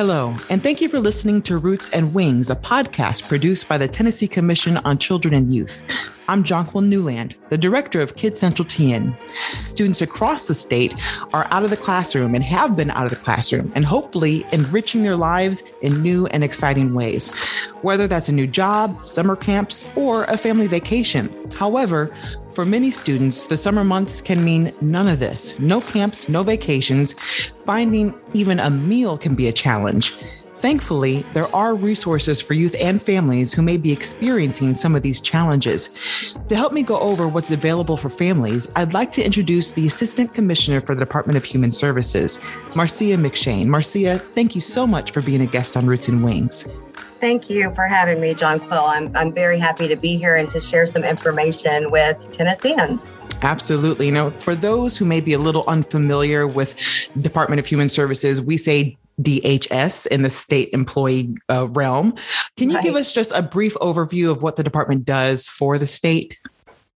Hello, and thank you for listening to Roots and Wings, a podcast produced by the Tennessee Commission on Children and Youth. I'm Jonquil Newland, the director of Kids Central TN. Students across the state are out of the classroom and have been out of the classroom and hopefully enriching their lives in new and exciting ways, whether that's a new job, summer camps, or a family vacation. However, for many students, the summer months can mean none of this no camps, no vacations. Finding even a meal can be a challenge. Thankfully, there are resources for youth and families who may be experiencing some of these challenges. To help me go over what's available for families, I'd like to introduce the Assistant Commissioner for the Department of Human Services, Marcia McShane. Marcia, thank you so much for being a guest on Roots and Wings. Thank you for having me, Jonquil. I'm, I'm very happy to be here and to share some information with Tennesseans. Absolutely. You know, for those who may be a little unfamiliar with Department of Human Services, we say DHS in the state employee uh, realm. Can you right. give us just a brief overview of what the department does for the state?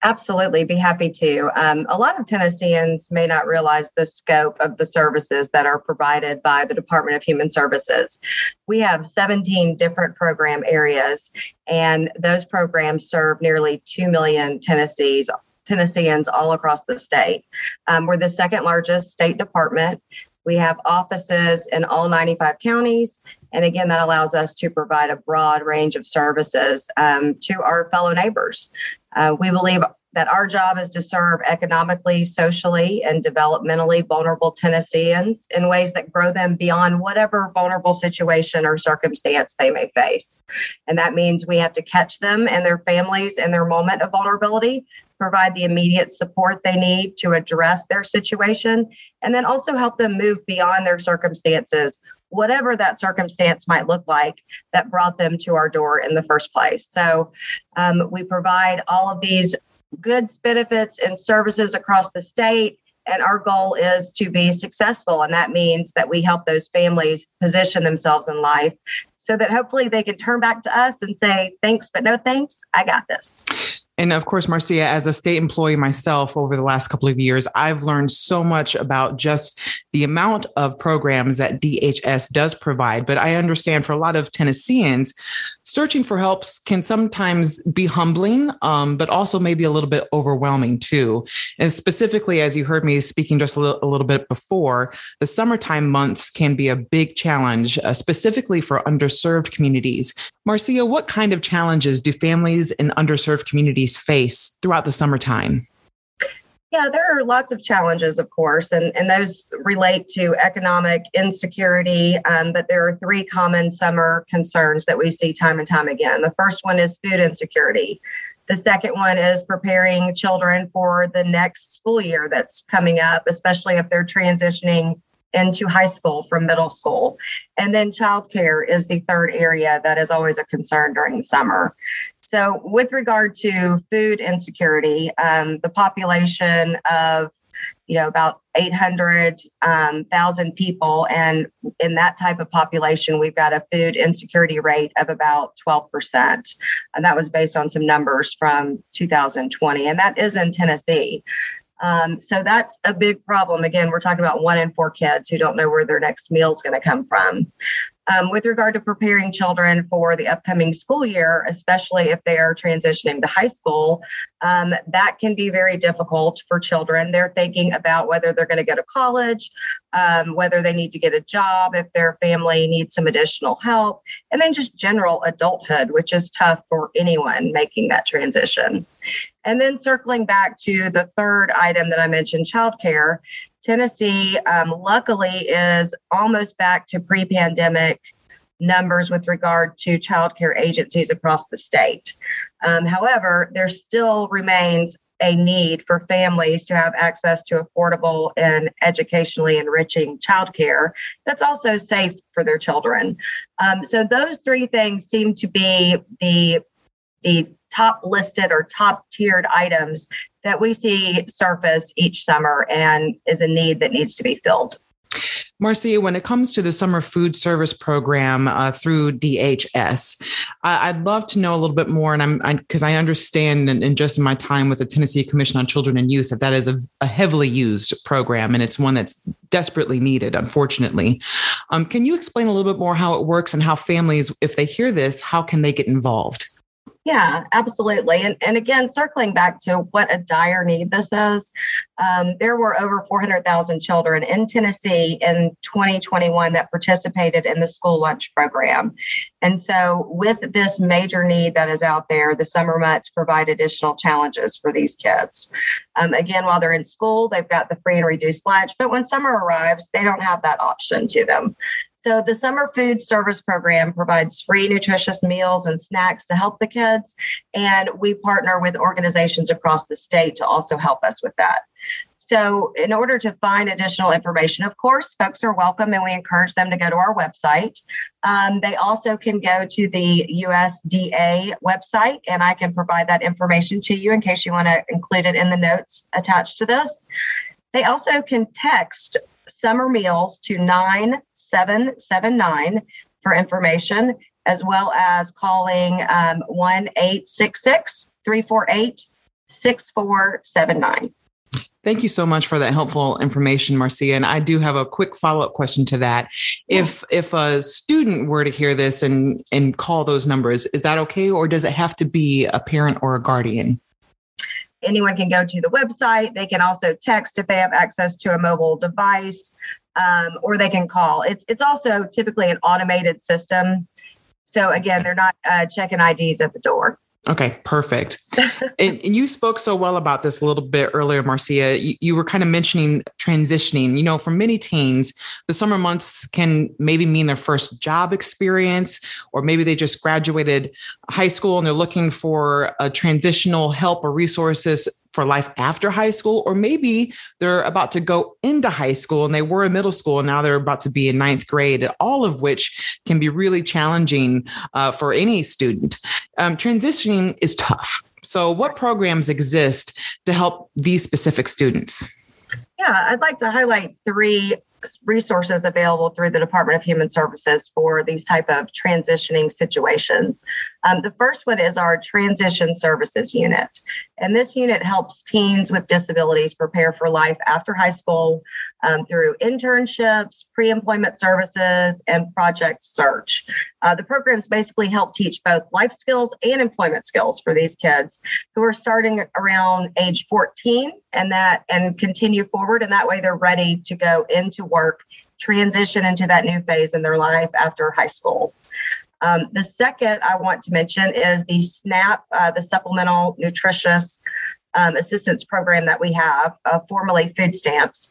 Absolutely, be happy to. Um, a lot of Tennesseans may not realize the scope of the services that are provided by the Department of Human Services. We have 17 different program areas, and those programs serve nearly 2 million Tennessees Tennesseans all across the state. Um, we're the second largest state department. We have offices in all 95 counties. And again, that allows us to provide a broad range of services um, to our fellow neighbors. Uh, we believe that our job is to serve economically, socially, and developmentally vulnerable Tennesseans in ways that grow them beyond whatever vulnerable situation or circumstance they may face. And that means we have to catch them and their families in their moment of vulnerability, provide the immediate support they need to address their situation, and then also help them move beyond their circumstances, whatever that circumstance might look like that brought them to our door in the first place. So um, we provide all of these goods, benefits, and services across the state. And our goal is to be successful. And that means that we help those families position themselves in life so that hopefully they can turn back to us and say, thanks, but no thanks. I got this. And of course, Marcia, as a state employee myself over the last couple of years, I've learned so much about just the amount of programs that DHS does provide. But I understand for a lot of Tennesseans, searching for helps can sometimes be humbling, um, but also maybe a little bit overwhelming too. And specifically, as you heard me speaking just a little, a little bit before, the summertime months can be a big challenge, uh, specifically for underserved communities. Marcia, what kind of challenges do families in underserved communities face throughout the summertime? Yeah, there are lots of challenges, of course, and, and those relate to economic insecurity. Um, but there are three common summer concerns that we see time and time again. The first one is food insecurity. The second one is preparing children for the next school year that's coming up, especially if they're transitioning into high school from middle school. And then childcare is the third area that is always a concern during the summer. So, with regard to food insecurity, um, the population of you know about 800,000 um, people, and in that type of population, we've got a food insecurity rate of about 12%, and that was based on some numbers from 2020, and that is in Tennessee. Um, so that's a big problem. Again, we're talking about one in four kids who don't know where their next meal is going to come from. Um, with regard to preparing children for the upcoming school year, especially if they are transitioning to high school, um, that can be very difficult for children. They're thinking about whether they're going to go to college, um, whether they need to get a job, if their family needs some additional help, and then just general adulthood, which is tough for anyone making that transition. And then circling back to the third item that I mentioned, childcare, Tennessee, um, luckily, is almost back to pre pandemic numbers with regard to childcare agencies across the state. Um, however, there still remains a need for families to have access to affordable and educationally enriching childcare that's also safe for their children. Um, so those three things seem to be the the top listed or top tiered items that we see surface each summer and is a need that needs to be filled. Marcia, when it comes to the summer food service program uh, through DHS, I'd love to know a little bit more. And I'm because I, I, understand, and, and, just in my time with the Tennessee Commission on Children and Youth, that that is a, a heavily used program, and it's one that's desperately needed. Unfortunately, um, can you explain a little bit more how it works and how families, if they hear this, how can they get involved? Yeah, absolutely. And, and again, circling back to what a dire need this is, um, there were over 400,000 children in Tennessee in 2021 that participated in the school lunch program. And so, with this major need that is out there, the summer months provide additional challenges for these kids. Um, again, while they're in school, they've got the free and reduced lunch, but when summer arrives, they don't have that option to them. So, the Summer Food Service Program provides free, nutritious meals and snacks to help the kids. And we partner with organizations across the state to also help us with that. So, in order to find additional information, of course, folks are welcome and we encourage them to go to our website. Um, they also can go to the USDA website, and I can provide that information to you in case you want to include it in the notes attached to this. They also can text summer meals to 9779 for information, as well as calling um, 1 866 348 6479. Thank you so much for that helpful information, Marcia. And I do have a quick follow-up question to that. If if a student were to hear this and and call those numbers, is that okay, or does it have to be a parent or a guardian? Anyone can go to the website. They can also text if they have access to a mobile device, um, or they can call. It's it's also typically an automated system. So again, they're not uh, checking IDs at the door. Okay, perfect. and, and, you spoke so well about this a little bit earlier, Marcia. You, you, were kind of mentioning transitioning. You know, for many teens, the summer months can maybe mean their first job experience, or maybe they just graduated high school and they're looking for a transitional help or resources for life after high school, or maybe they're about to go into high school and they were in middle school and now they're about to be in ninth grade, all of which can be really challenging uh, for any student. Um, transitioning is tough. So, what programs exist to help these specific students? Yeah, I'd like to highlight three resources available through the Department of Human Services for these type of transitioning situations. Um, the first one is our Transition Services Unit, and this unit helps teens with disabilities prepare for life after high school um, through internships, pre-employment services, and project search. Uh, the programs basically help teach both life skills and employment skills for these kids who are starting around age 14 and that and continue forward, and that way they're ready to go into work, transition into that new phase in their life after high school. Um, the second I want to mention is the SNAP, uh, the Supplemental Nutritious um, Assistance Program that we have, uh, formerly food stamps.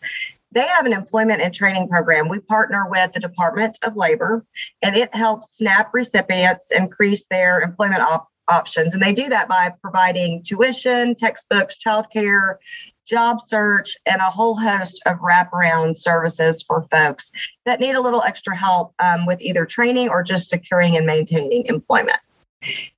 They have an employment and training program. We partner with the Department of Labor, and it helps SNAP recipients increase their employment op- options. And they do that by providing tuition, textbooks, childcare, job search, and a whole host of wraparound services for folks that need a little extra help um, with either training or just securing and maintaining employment.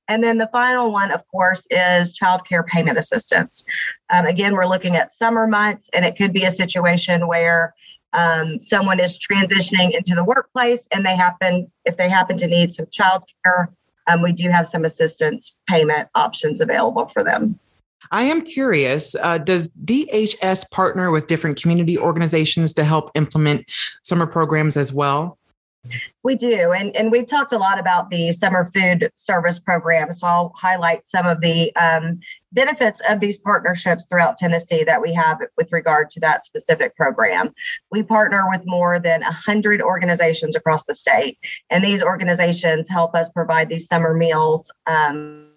And then the final one, of course, is child care payment assistance. Um, again, we're looking at summer months, and it could be a situation where um, someone is transitioning into the workplace and they happen, if they happen to need some child care, um, we do have some assistance payment options available for them. I am curious uh, Does DHS partner with different community organizations to help implement summer programs as well? We do. And, and we've talked a lot about the summer food service program. So I'll highlight some of the um, benefits of these partnerships throughout Tennessee that we have with regard to that specific program. We partner with more than 100 organizations across the state, and these organizations help us provide these summer meals. Um,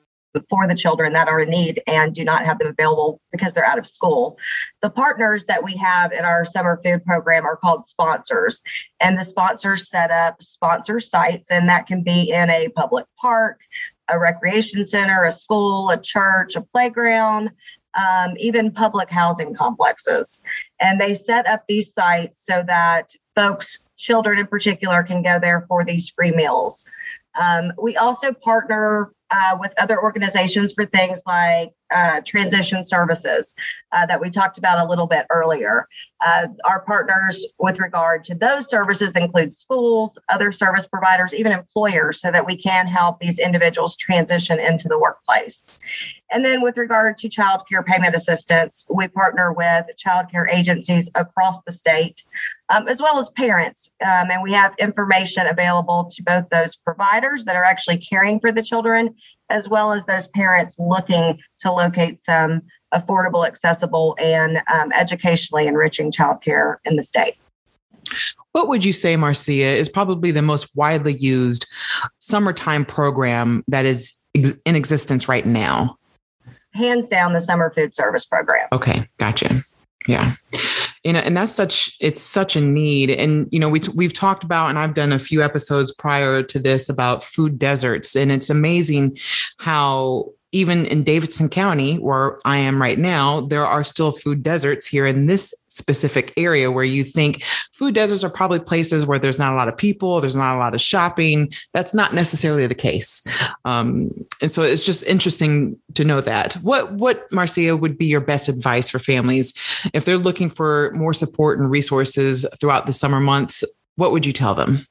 for the children that are in need and do not have them available because they're out of school. The partners that we have in our summer food program are called sponsors, and the sponsors set up sponsor sites, and that can be in a public park, a recreation center, a school, a church, a playground. Um, even public housing complexes. And they set up these sites so that folks, children in particular, can go there for these free meals. Um, we also partner uh, with other organizations for things like uh, transition services uh, that we talked about a little bit earlier. Uh, our partners with regard to those services include schools, other service providers, even employers, so that we can help these individuals transition into the workplace. And then, with regard to child care payment assistance, we partner with child care agencies across the state, um, as well as parents. Um, and we have information available to both those providers that are actually caring for the children, as well as those parents looking to locate some affordable, accessible, and um, educationally enriching childcare in the state. What would you say, Marcia, is probably the most widely used summertime program that is ex- in existence right now? Hands down, the summer food service program. Okay, gotcha. Yeah you know and that's such it's such a need. And you know we we've talked about and I've done a few episodes prior to this about food deserts. And it's amazing how even in Davidson County, where I am right now, there are still food deserts here in this specific area where you think food deserts are probably places where there's not a lot of people, there's not a lot of shopping. That's not necessarily the case. Um, and so it's just interesting to know that. What, what, Marcia, would be your best advice for families if they're looking for more support and resources throughout the summer months? What would you tell them?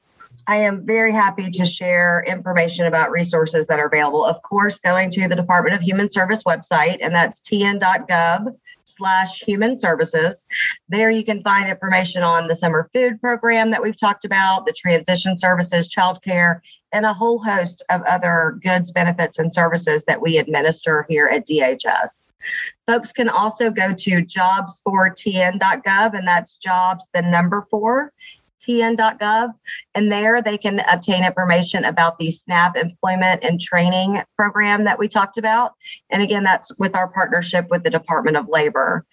I am very happy to share information about resources that are available. Of course, going to the Department of Human Service website, and that's tn.gov slash human services. There you can find information on the summer food program that we've talked about, the transition services, childcare, and a whole host of other goods, benefits, and services that we administer here at DHS. Folks can also go to jobs4tn.gov, and that's jobs, the number four, tn.gov. And there they can obtain information about the SNAP employment and training program that we talked about. And again, that's with our partnership with the Department of Labor.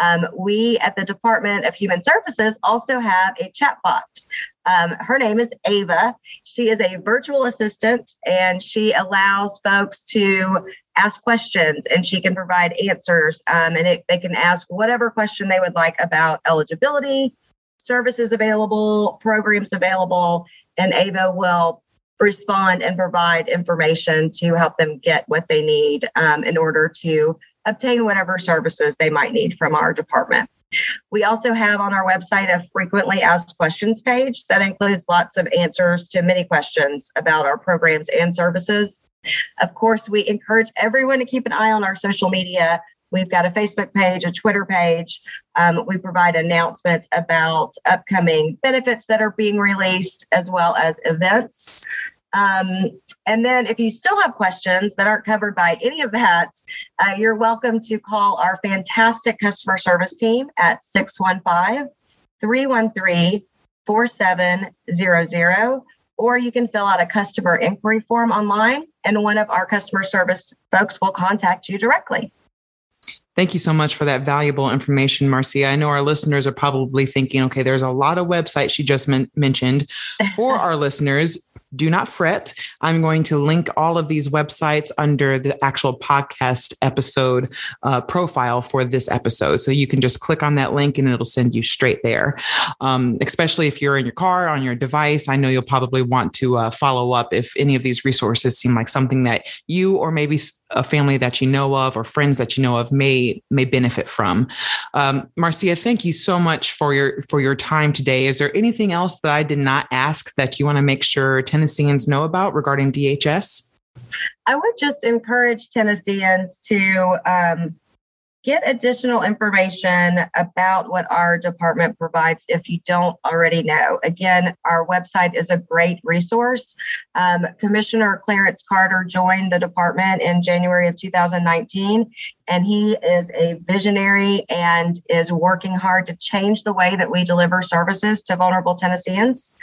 Um, we at the Department of Human Services also have a chatbot. Um, her name is Ava. She is a virtual assistant and she allows folks to ask questions and she can provide answers. Um, and it, they can ask whatever question they would like about eligibility, services available, programs available, and AVA will respond and provide information to help them get what they need um, in order to obtain whatever services they might need from our department. We also have on our website a frequently asked questions page that includes lots of answers to many questions about our programs and services. Of course, we encourage everyone to keep an eye on our social media We've got a Facebook page, a Twitter page. Um, we provide announcements about upcoming benefits that are being released, as well as events. Um, and then, if you still have questions that aren't covered by any of that, uh, you're welcome to call our fantastic customer service team at 615 313 4700 or you can fill out a customer inquiry form online and one of our customer service folks will contact you directly. Thank you so much for that valuable information, Marcia. I know our listeners are probably thinking, okay, there's a lot of websites she just men- mentioned. For our listeners, do not fret. I'm going to link all of these websites under the actual podcast episode uh, profile for this episode. So you can just click on that link and it'll send you straight there. Um, especially if you're in your car, on your device, I know you'll probably want to uh, follow up if any of these resources seem like something that you or maybe a family that you know of or friends that you know of may may benefit from. Um, Marcia, thank you so much for your for your time today. Is there anything else that I did not ask that you want to make sure Tennesseans know about regarding DHS? I would just encourage Tennesseans to um, get additional information about what our department provides if you don't already know. Again, our website is a great resource. Um, Commissioner Clarence Carter joined the department in January of 2019, and he is a visionary and is working hard to change the way that we deliver services to vulnerable Tennesseans.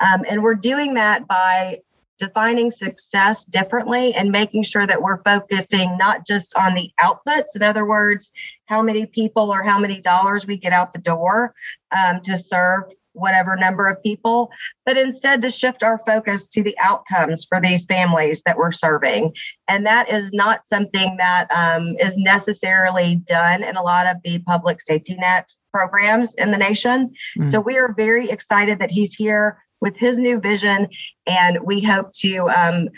Um, and we're doing that by defining success differently and making sure that we're focusing not just on the outputs, in other words, how many people or how many dollars we get out the door um, to serve whatever number of people, but instead to shift our focus to the outcomes for these families that we're serving. And that is not something that um, is necessarily done in a lot of the public safety net programs in the nation. Mm. So we are very excited that he's here with his new vision. And we hope to um,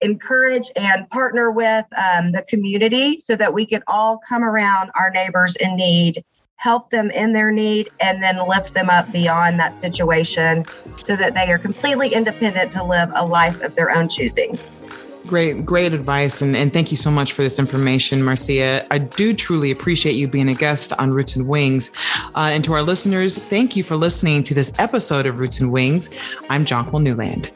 encourage and partner with um, the community so that we can all come around our neighbors in need help them in their need and then lift them up beyond that situation so that they are completely independent to live a life of their own choosing Great, great advice. And, and thank you so much for this information, Marcia. I do truly appreciate you being a guest on Roots and Wings. Uh, and to our listeners, thank you for listening to this episode of Roots and Wings. I'm Jonquil Newland.